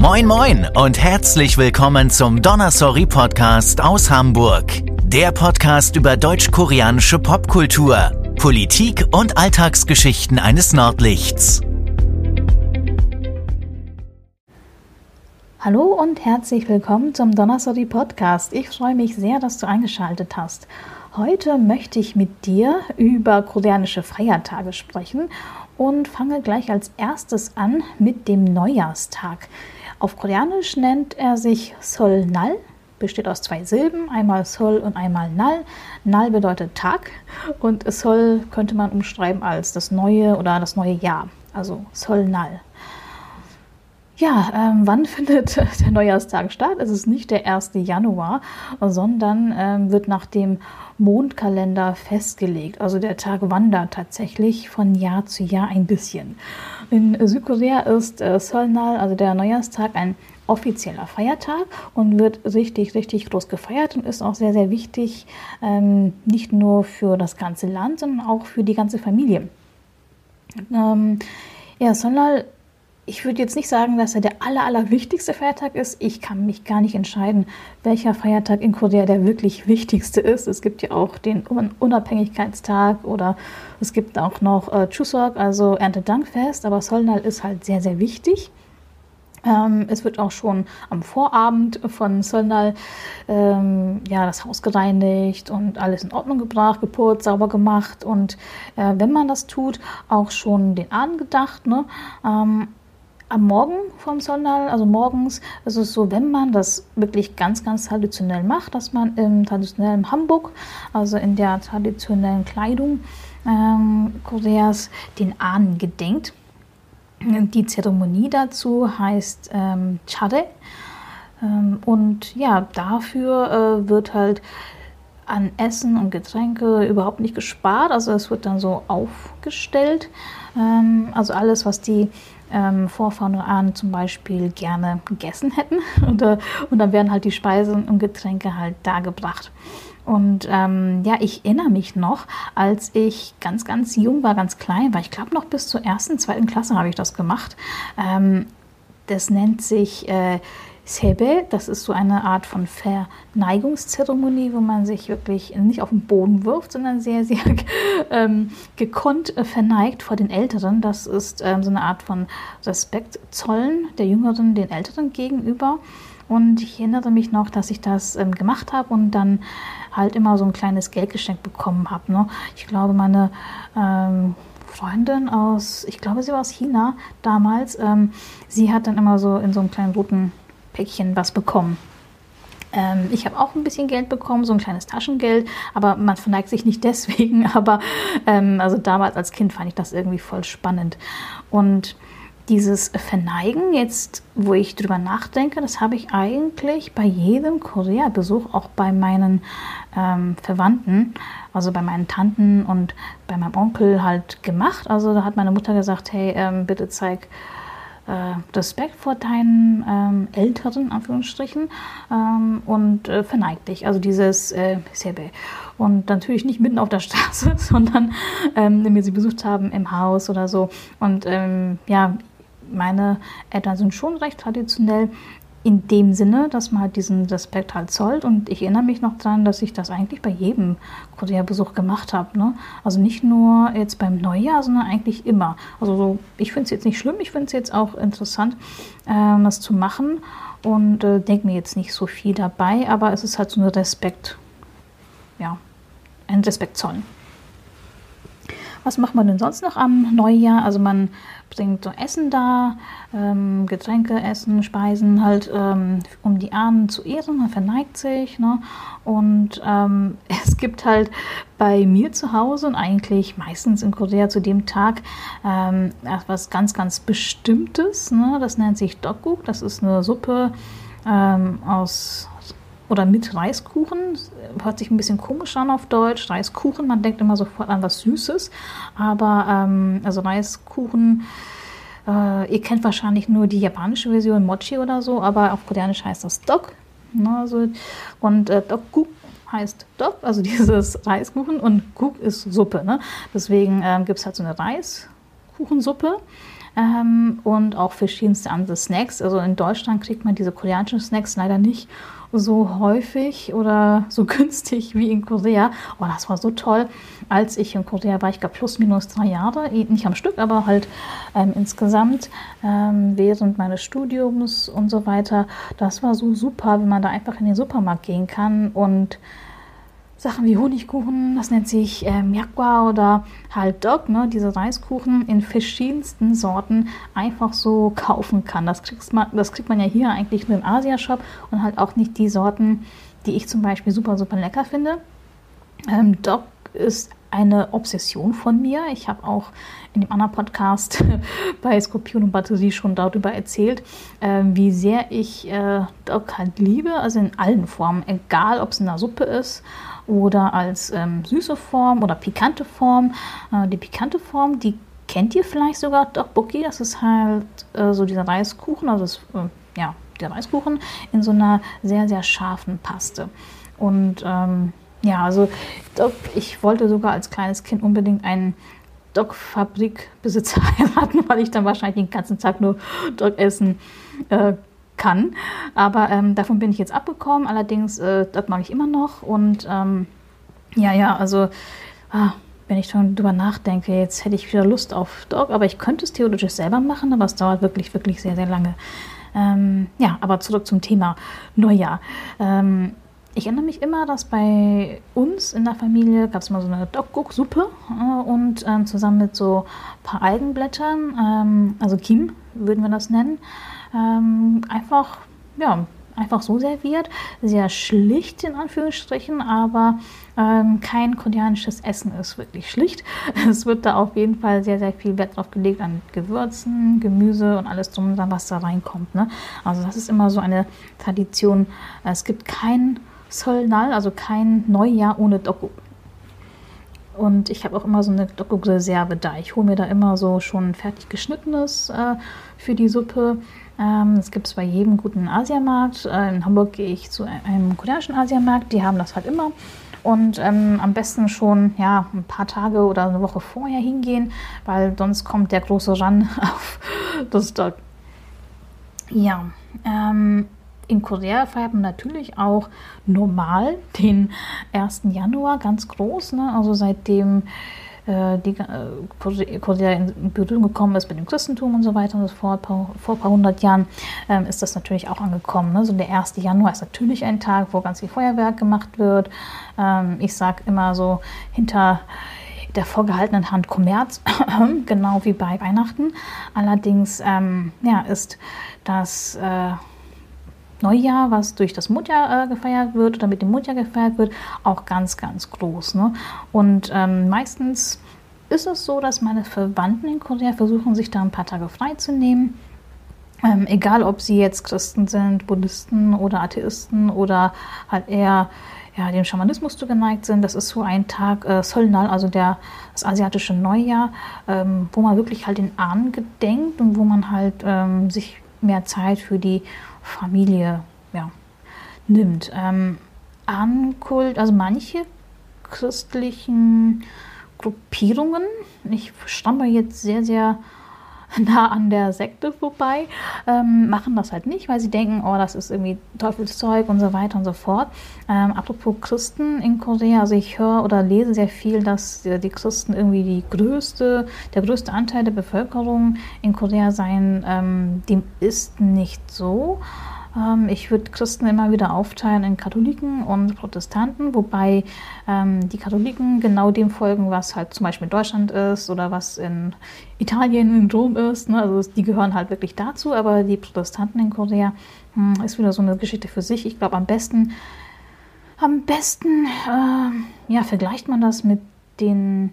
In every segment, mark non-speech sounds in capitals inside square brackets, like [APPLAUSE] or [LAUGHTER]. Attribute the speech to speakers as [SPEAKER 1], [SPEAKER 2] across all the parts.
[SPEAKER 1] Moin moin und herzlich willkommen zum Donnersorry Podcast aus Hamburg. Der Podcast über deutsch-koreanische Popkultur, Politik und Alltagsgeschichten eines Nordlichts.
[SPEAKER 2] Hallo und herzlich willkommen zum Donnersorry Podcast. Ich freue mich sehr, dass du eingeschaltet hast. Heute möchte ich mit dir über koreanische Feiertage sprechen und fange gleich als erstes an mit dem Neujahrstag. Auf Koreanisch nennt er sich Solnal, besteht aus zwei Silben, einmal Sol und einmal Nal. Nal bedeutet Tag und Sol könnte man umschreiben als das neue oder das neue Jahr, also Solnal. Ja, ähm, wann findet [LAUGHS] der Neujahrstag statt? Es ist nicht der 1. Januar, sondern ähm, wird nach dem Mondkalender festgelegt. Also der Tag wandert tatsächlich von Jahr zu Jahr ein bisschen. In Südkorea ist äh, Seolnal, also der Neujahrstag, ein offizieller Feiertag und wird richtig, richtig groß gefeiert und ist auch sehr, sehr wichtig, ähm, nicht nur für das ganze Land, sondern auch für die ganze Familie. Ähm, ja, Seolnal ich würde jetzt nicht sagen, dass er der aller, aller wichtigste Feiertag ist. Ich kann mich gar nicht entscheiden, welcher Feiertag in Korea der wirklich wichtigste ist. Es gibt ja auch den Unabhängigkeitstag oder es gibt auch noch äh, Chuseok, also Erntedankfest, aber Solnal ist halt sehr, sehr wichtig. Ähm, es wird auch schon am Vorabend von Solnal ähm, ja, das Haus gereinigt und alles in Ordnung gebracht, geputzt, sauber gemacht und äh, wenn man das tut, auch schon den Ahnen gedacht. Ne? Ähm, am Morgen vom Sondal, also morgens, ist es so, wenn man das wirklich ganz, ganz traditionell macht, dass man im traditionellen Hamburg, also in der traditionellen Kleidung ähm, Koreas, den Ahnen gedenkt. Die Zeremonie dazu heißt ähm, Chade. Ähm, und ja, dafür äh, wird halt an Essen und Getränke überhaupt nicht gespart. Also es wird dann so aufgestellt. Ähm, also alles, was die ähm, Vorfahren zum Beispiel gerne gegessen hätten. [LAUGHS] Und, äh, und dann werden halt die Speisen und Getränke halt dargebracht. Und ähm, ja, ich erinnere mich noch, als ich ganz, ganz jung war, ganz klein war, ich glaube noch bis zur ersten, zweiten Klasse habe ich das gemacht. Ähm, das nennt sich äh, Sebe, das ist so eine Art von Verneigungszeremonie, wo man sich wirklich nicht auf den Boden wirft, sondern sehr, sehr [LAUGHS] ähm, gekonnt äh, verneigt vor den Älteren. Das ist ähm, so eine Art von Respekt zollen der Jüngeren den Älteren gegenüber. Und ich erinnere mich noch, dass ich das ähm, gemacht habe und dann halt immer so ein kleines Geldgeschenk bekommen habe. Ne? Ich glaube, meine ähm, Freundin aus, ich glaube, sie war aus China damals, ähm, sie hat dann immer so in so einem kleinen roten Päckchen was bekommen. Ähm, ich habe auch ein bisschen Geld bekommen, so ein kleines Taschengeld, aber man verneigt sich nicht [LAUGHS] deswegen. Aber ähm, also damals als Kind fand ich das irgendwie voll spannend. Und dieses Verneigen, jetzt wo ich drüber nachdenke, das habe ich eigentlich bei jedem Korea-Besuch, auch bei meinen ähm, Verwandten, also bei meinen Tanten und bei meinem Onkel halt gemacht. Also da hat meine Mutter gesagt, hey, ähm, bitte zeig Respekt vor deinen ähm, Älteren, Anführungsstrichen, ähm, und äh, verneigt dich. Also dieses äh, Sebe. Und natürlich nicht mitten auf der [LAUGHS] Straße, sondern ähm, wenn wir sie besucht haben im Haus oder so. Und ähm, ja, meine Eltern sind schon recht traditionell in dem Sinne, dass man halt diesen Respekt halt zollt. Und ich erinnere mich noch daran, dass ich das eigentlich bei jedem Korea-Besuch gemacht habe. Ne? Also nicht nur jetzt beim Neujahr, sondern eigentlich immer. Also so, ich finde es jetzt nicht schlimm, ich finde es jetzt auch interessant, äh, das zu machen. Und äh, denke mir jetzt nicht so viel dabei, aber es ist halt so ein Respekt, ja, ein Respekt zollen. Was macht man denn sonst noch am Neujahr? Also man bringt so Essen da, ähm, Getränke, Essen, Speisen, halt ähm, um die Ahnen zu ehren, man verneigt sich. Ne? Und ähm, [LAUGHS] es gibt halt bei mir zu Hause und eigentlich meistens in Korea zu dem Tag ähm, etwas ganz, ganz Bestimmtes. Ne? Das nennt sich Dokguk, das ist eine Suppe ähm, aus oder mit Reiskuchen. Hört sich ein bisschen komisch an auf Deutsch. Reiskuchen, man denkt immer sofort an was Süßes. Aber ähm, also Reiskuchen, äh, ihr kennt wahrscheinlich nur die japanische Version Mochi oder so, aber auf Koreanisch heißt das Dok. Ne, also, und äh, Dokguk heißt Dok, also [LAUGHS] dieses Reiskuchen und Guk ist Suppe. Ne? Deswegen ähm, gibt es halt so eine Reiskuchensuppe. ähm, und auch verschiedenste andere Snacks. Also in Deutschland kriegt man diese koreanischen Snacks leider nicht so häufig oder so [LAUGHS] günstig wie in Korea. Oh, das war so toll. Als ich in Korea war, ich glaube plus minus drei Jahre, nicht am Stück, aber halt ähm, insgesamt ähm, während meines Studiums und so weiter. Das war so super, wenn man da einfach in den Supermarkt gehen kann und Sachen wie Honigkuchen, das nennt sich äh, Myakwa oder halt Dog, ne, diese Reiskuchen in verschiedensten Sorten einfach so kaufen kann. Das, man, das kriegt man ja hier eigentlich nur im Asia-Shop und halt auch nicht die Sorten, die ich zum Beispiel super, super lecker finde. Ähm, Dog ist eine Obsession von mir. Ich habe auch in dem anderen Podcast [LAUGHS] bei Skorpion und Batterie schon darüber erzählt, äh, wie sehr ich äh, Dog halt liebe, also in allen Formen, egal ob es in der Suppe ist oder als ähm, süße Form oder pikante Form. Äh, die pikante Form, die kennt ihr vielleicht sogar Bucky. Das ist halt äh, so dieser Reiskuchen, also das, äh, ja, der Reiskuchen in so einer sehr, sehr scharfen Paste. Und ähm, ja, also ich wollte sogar als kleines Kind unbedingt einen Dog-Fabrikbesitzer [LAUGHS] heiraten, weil ich dann wahrscheinlich den ganzen Tag nur Dog essen äh, kann. Aber ähm, davon bin ich jetzt abgekommen. Allerdings, äh, das mag ich immer noch. Und ähm, ja, ja, also ah, wenn ich schon drüber nachdenke, jetzt hätte ich wieder Lust auf Dog, aber ich könnte es theoretisch selber machen, aber es dauert wirklich, wirklich sehr, sehr lange. Ähm, ja, aber zurück zum Thema Neujahr. Ähm, ich erinnere mich immer, dass bei uns in der Familie gab es mal so eine Dogguck-Suppe äh, und ähm, zusammen mit so ein paar Algenblättern, ähm, also Kim würden wir das nennen, ähm, einfach, ja, einfach so serviert. Sehr schlicht in Anführungsstrichen, aber ähm, kein koreanisches Essen ist wirklich schlicht. [LAUGHS] Es wird da auf jeden Fall sehr, sehr viel Wert drauf gelegt an Gewürzen, Gemüse und alles drum, was da reinkommt. Ne? Also das ist immer so eine Tradition. Es gibt kein Solnal, also kein Neujahr ohne Doku. Und ich habe auch immer so eine Doku-Reserve da. Ich hole mir da immer so schon fertig geschnittenes äh, für die Suppe. Ähm, das gibt es bei jedem guten Asiamarkt. Äh, in Hamburg gehe ich zu einem koreanischen Asiamarkt. Die haben das halt immer. Und ähm, am besten schon ja, ein paar Tage oder eine Woche vorher hingehen, weil sonst kommt der große Run [LAUGHS] auf das Dog. Ja, ähm, in Korea feiert man natürlich auch normal den 1. Januar ganz groß. Ne? Also seitdem die, äh, Korea in Berührung gekommen ist mit dem Christentum und so weiter und so fort, vor, vor ein paar hundert Jahren, ähm, ist das natürlich auch angekommen. Ne? So der 1. Januar ist natürlich ein Tag, wo ganz viel Feuerwerk gemacht wird. Ähm, ich sage immer so hinter der vorgehaltenen Hand Kommerz, [CLEARS THROAT] genau wie bei Weihnachten. Allerdings ähm, ja, ist das äh, Neujahr, was durch das Mutjahr äh, gefeiert wird oder mit dem Mutjahr gefeiert wird, auch ganz, ganz groß. Ne? Und ähm, meistens ist es so, dass meine Verwandten in Korea versuchen, sich da ein paar Tage freizunehmen. Ähm, egal, ob sie jetzt Christen sind, Buddhisten oder Atheisten oder halt eher ja, dem Schamanismus zugeneigt sind. Das ist so ein Tag äh, Solnal, also der, das asiatische Neujahr, ähm, wo man wirklich halt den Ahnen gedenkt und wo man halt ähm, sich mehr Zeit für die Familie ja, nimmt. Ähm, Ahnenkult, also manche christlichen Gruppierungen, ich stamme jetzt sehr, sehr [LAUGHS] nah an der Sekte vorbei, ähm, machen das halt nicht, weil sie denken, oh, das ist irgendwie Teufelszeug und so weiter und so fort. Ähm, apropos Christen in Korea, also ich höre oder lese sehr viel, dass die Christen irgendwie die größte, der größte Anteil der Bevölkerung in Korea seien. Ähm, dem ist nicht so. Ähm, ich würde Christen immer wieder aufteilen in Katholiken und Protestanten, wobei ähm, die Katholiken genau dem folgen, was halt zum Beispiel in Deutschland ist oder was in Italien, in Rom ist. Ne? Also die gehören halt wirklich dazu, aber die Protestanten in Korea hm, ist wieder so eine Geschichte für sich. Ich glaube, am besten, am besten äh, ja, vergleicht man das mit den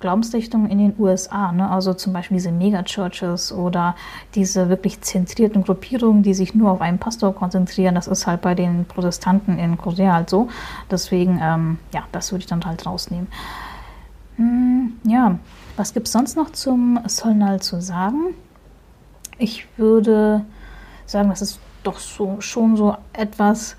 [SPEAKER 2] Glaubensrichtungen in den USA, ne? also zum Beispiel diese Megachurches oder diese wirklich zentrierten Gruppierungen, die sich nur auf einen Pastor konzentrieren, das ist halt bei den Protestanten in Korea halt so. Deswegen, ähm, ja, das würde ich dann halt rausnehmen. Hm, ja, was gibt es sonst noch zum Solnal zu sagen? Ich würde sagen, das ist doch so, schon so etwas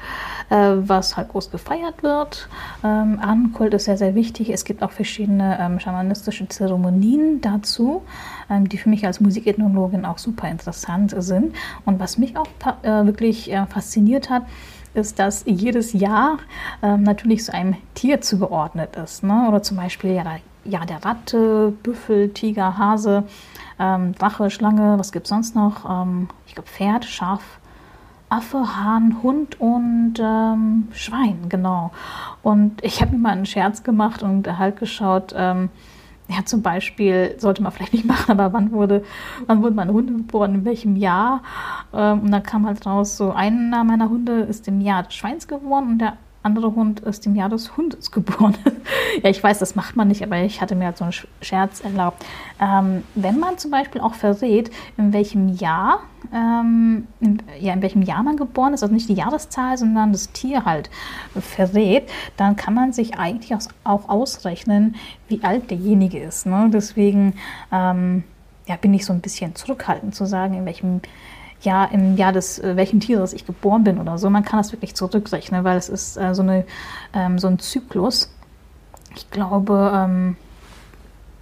[SPEAKER 2] äh, was halt groß gefeiert wird. Ähm, Ahnenkult ist sehr, sehr wichtig. Es gibt auch verschiedene ähm, schamanistische Zeremonien dazu, ähm, die für mich als Musikethnologin auch super interessant sind. Und was mich auch äh, wirklich äh, fasziniert hat, ist, dass jedes Jahr ähm, natürlich so einem Tier zugeordnet ist. Ne? Oder zum Beispiel ja, ja, der Ratte, Büffel, Tiger, Hase, ähm, Drache, Schlange, was gibt es sonst noch? Ähm, ich glaube Pferd, Schaf, Affe, Hahn, Hund und ähm, Schwein, genau. Und ich habe mir mal einen Scherz gemacht und halt geschaut, ähm, ja, zum Beispiel, sollte man vielleicht nicht [LAUGHS] machen, aber wann wurde, wann wurde mein Hund geboren, in welchem Jahr? Ähm, und dann kam halt raus, so einer meiner Hunde ist im Jahr des Schweins geboren und der andere Hund ist im Jahr des Hundes geboren. [LAUGHS] ja, ich weiß, das macht man nicht, aber ich hatte mir halt so einen Scherz erlaubt. Ähm, wenn man zum Beispiel auch verrät, in welchem Jahr, ähm, in, ja, in welchem Jahr man geboren ist, also nicht die Jahreszahl, sondern das Tier halt verrät, dann kann man sich eigentlich auch ausrechnen, wie alt derjenige ist. Ne? Deswegen ähm, ja, bin ich so ein bisschen zurückhaltend zu sagen, in welchem ja, im Jahr des äh, welchen Tieres ich geboren bin oder so. Man kann das wirklich zurückrechnen, weil es ist äh, so, eine, ähm, so ein Zyklus. Ich glaube, ähm,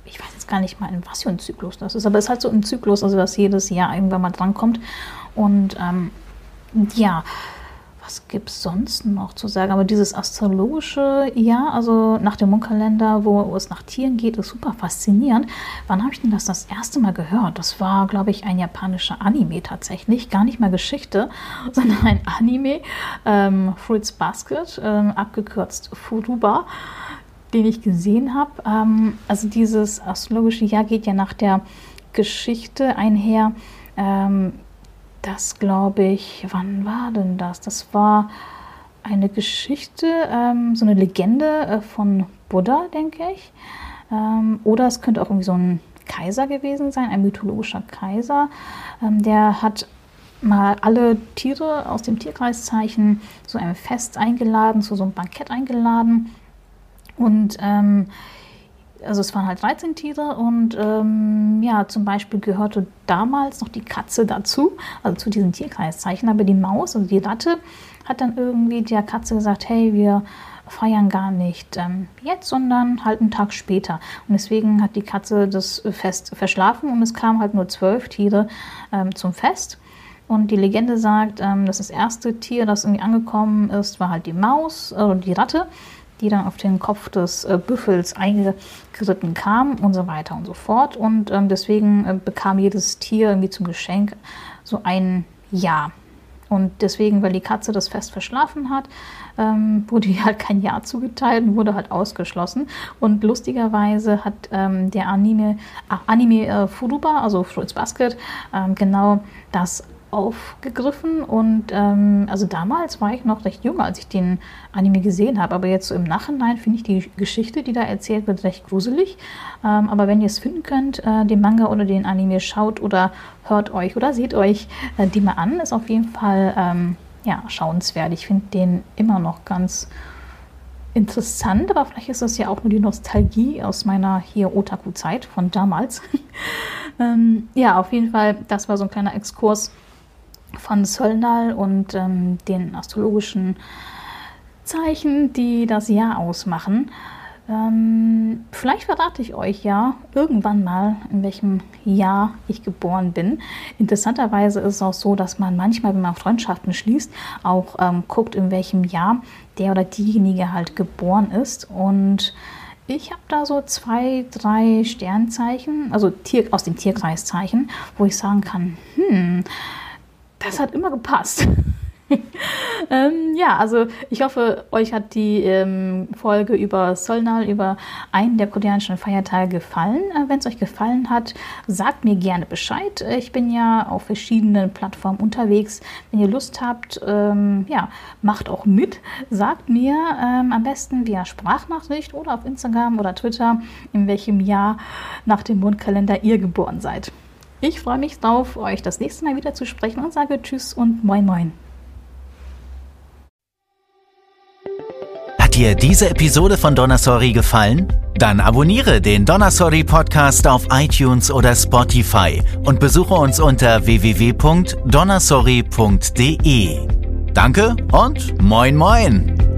[SPEAKER 2] ich weiß jetzt gar nicht mal, in was für ein Zyklus das ist, aber es ist halt so ein Zyklus, also dass jedes Jahr irgendwann mal drankommt. Und ähm, ja, was gibt es sonst noch zu sagen? Aber dieses astrologische, ja, also nach dem Mondkalender, wo es nach Tieren geht, ist super faszinierend. Wann habe ich denn das das erste Mal gehört? Das war, glaube ich, ein japanischer Anime tatsächlich. Gar nicht mal Geschichte, [LAUGHS] sondern ein Anime, ähm, Fruits Basket, ähm, abgekürzt Furuba den ich gesehen habe. Ähm, also dieses astrologische Jahr geht ja nach der Geschichte einher. Ähm, das glaube ich, wann war denn das? Das war eine Geschichte, ähm, so eine Legende äh, von Buddha, denke ich. Ähm, oder es könnte auch irgendwie so ein Kaiser gewesen sein, ein mythologischer Kaiser. Ähm, der hat mal alle Tiere aus dem Tierkreiszeichen zu einem Fest eingeladen, zu so einem Bankett eingeladen. Und ähm, also es waren halt 13 Tiere und ähm, ja, zum Beispiel gehörte damals noch die Katze dazu, also zu diesen Tierkreiszeichen, aber die Maus, also die Ratte, hat dann irgendwie der Katze gesagt, hey, wir feiern gar nicht ähm, jetzt, sondern halt einen Tag später. Und deswegen hat die Katze das Fest verschlafen und es kamen halt nur zwölf Tiere ähm, zum Fest. Und die Legende sagt, ähm, dass das erste Tier, das irgendwie angekommen ist, war halt die Maus oder äh, die Ratte die dann auf den Kopf des äh, Büffels eingeritten kam und so weiter und so fort. Und ähm, deswegen äh, bekam jedes Tier irgendwie zum Geschenk so ein Jahr. Und deswegen, weil die Katze das Fest verschlafen hat, ähm, wurde ihr [LAUGHS] halt kein Jahr zugeteilt und wurde halt ausgeschlossen. Und lustigerweise hat ähm, der Anime, ach, Anime äh, Furuba, also Fruits Basket, ähm, genau das aufgegriffen und ähm, also damals war ich noch recht jung, als ich den Anime gesehen habe, aber jetzt so im Nachhinein finde ich die Geschichte, die da erzählt wird, recht gruselig. Ähm, aber wenn ihr es finden könnt, äh, den Manga oder den Anime schaut oder hört euch oder seht euch äh, die mal an, ist auf jeden Fall ähm, ja, schauenswert. Ich finde den immer noch ganz interessant, aber vielleicht ist das ja auch nur die Nostalgie aus meiner hier Otaku-Zeit von damals. [LAUGHS] ähm, ja, auf jeden Fall, das war so ein kleiner Exkurs von Söldal und ähm, den astrologischen Zeichen, die das Jahr ausmachen. Ähm, vielleicht verrate ich euch ja irgendwann mal, in welchem Jahr ich geboren bin. Interessanterweise ist es auch so, dass man manchmal, wenn man Freundschaften schließt, auch ähm, guckt, in welchem Jahr der oder diejenige halt geboren ist. Und ich habe da so zwei, drei Sternzeichen, also Tier, aus dem Tierkreiszeichen, wo ich sagen kann, hm, das hat immer gepasst. [LAUGHS] ähm, ja, also ich hoffe, euch hat die ähm, Folge über Solnal, über einen der koreanischen Feiertage gefallen. Äh, Wenn es euch gefallen hat, sagt mir gerne Bescheid. Ich bin ja auf verschiedenen Plattformen unterwegs. Wenn ihr Lust habt, ähm, ja, macht auch mit. Sagt mir ähm, am besten via Sprachnachricht oder auf Instagram oder Twitter, in welchem Jahr nach dem Mondkalender ihr geboren seid. Ich freue mich drauf, euch das nächste Mal wieder zu sprechen und sage Tschüss und Moin Moin.
[SPEAKER 1] Hat dir diese Episode von Donasori gefallen? Dann abonniere den Donasori Podcast auf iTunes oder Spotify und besuche uns unter www.donasori.de. Danke und moin moin!